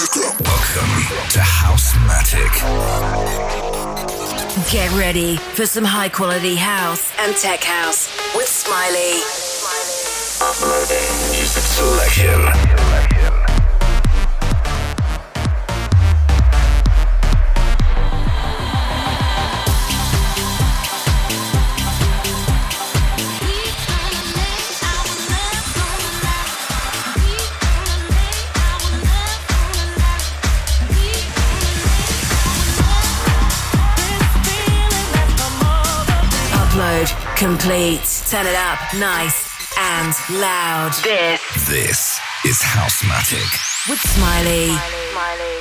Welcome to Houzmatik. Get ready for some high quality house and tech house with Smiley. Uploading music selection. Complete. Turn it up nice and loud. This. This is Houzmatik. With Smiley. Smiley. Smiley.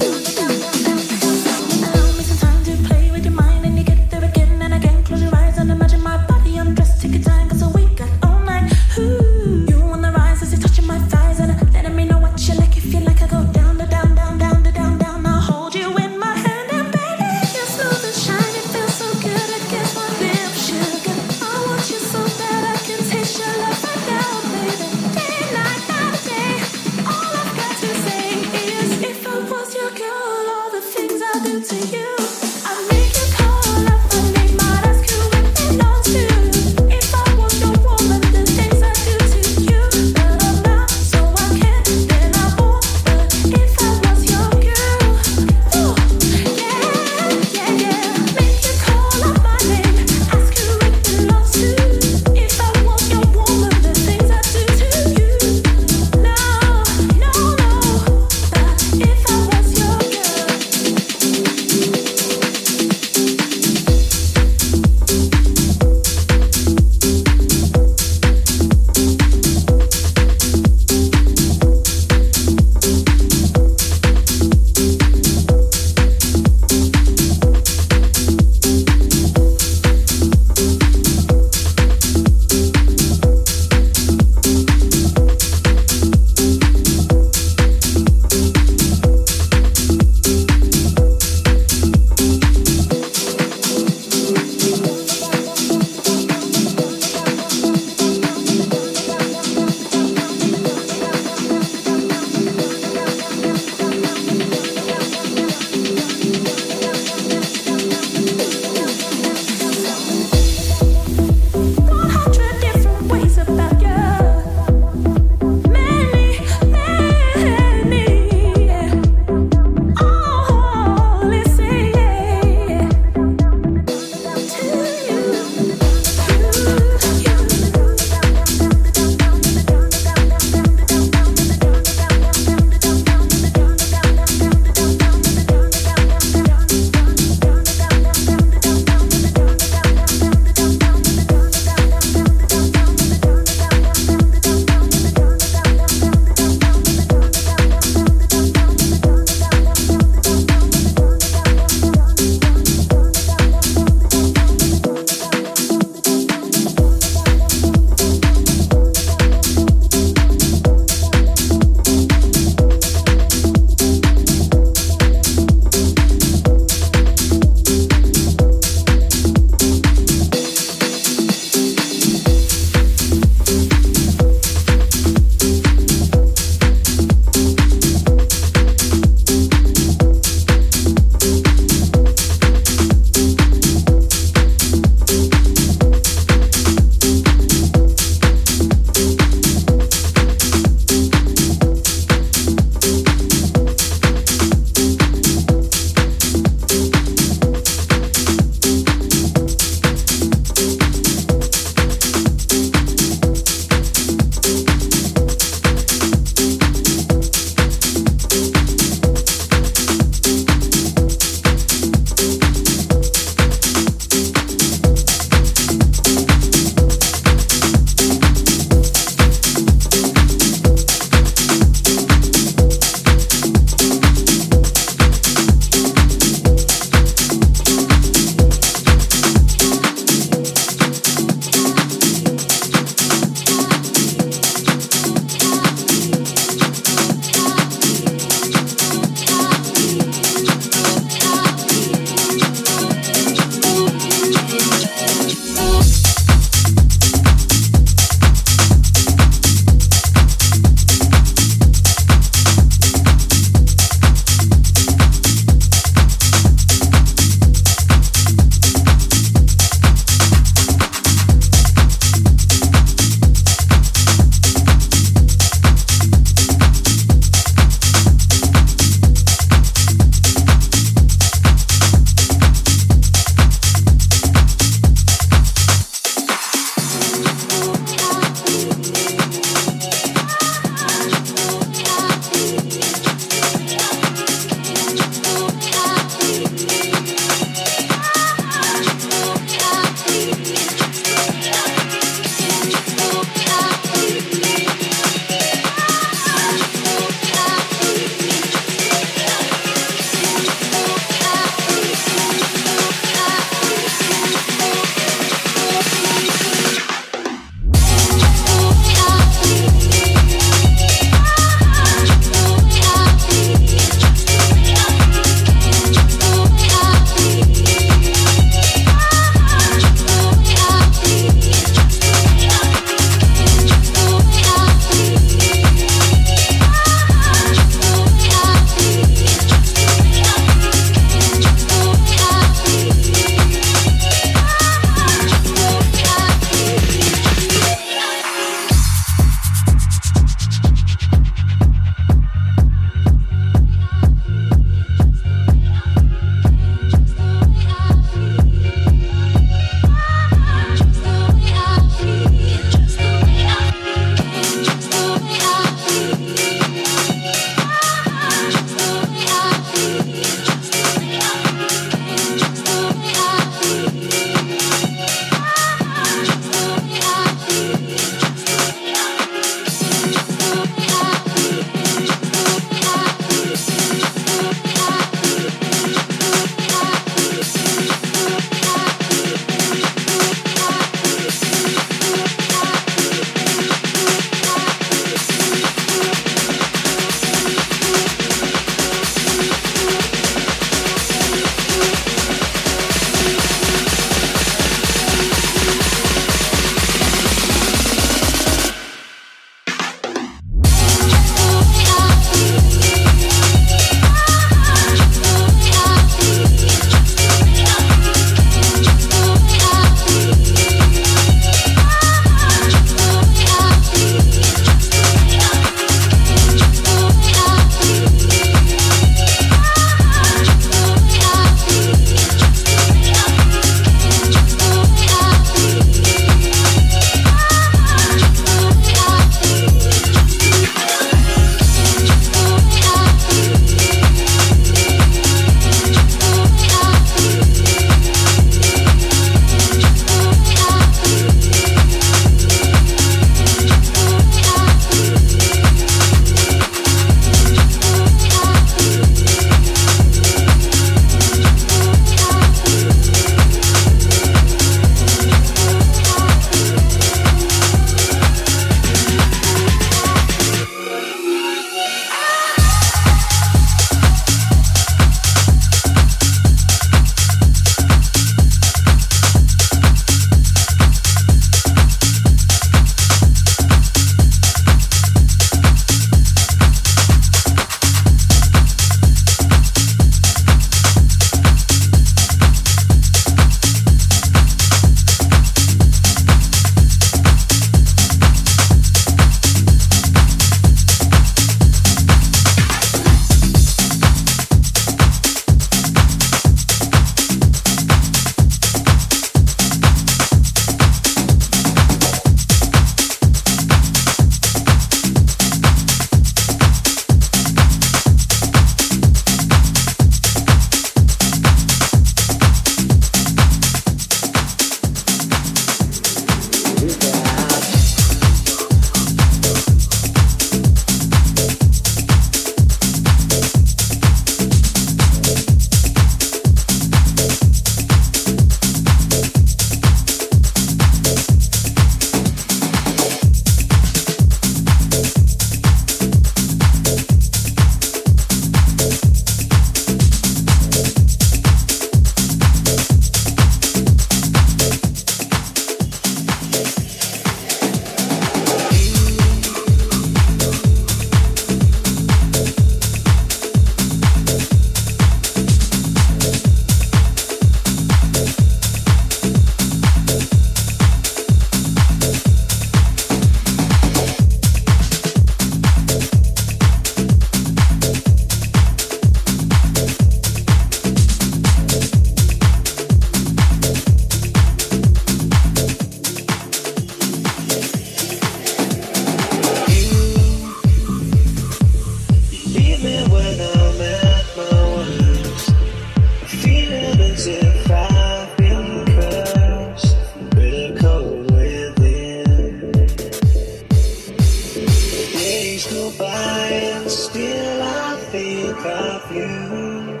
you.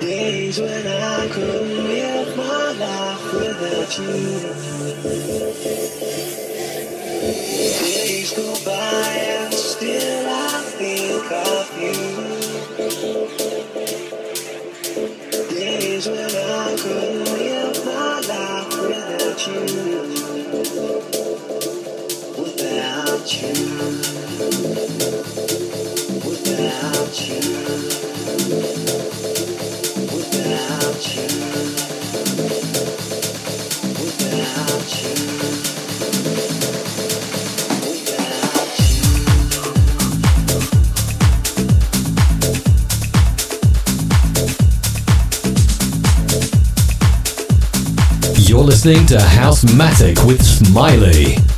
Days when I could live my life without you. Days go by and still I think of you. Listening to Houzmatik with Smiley.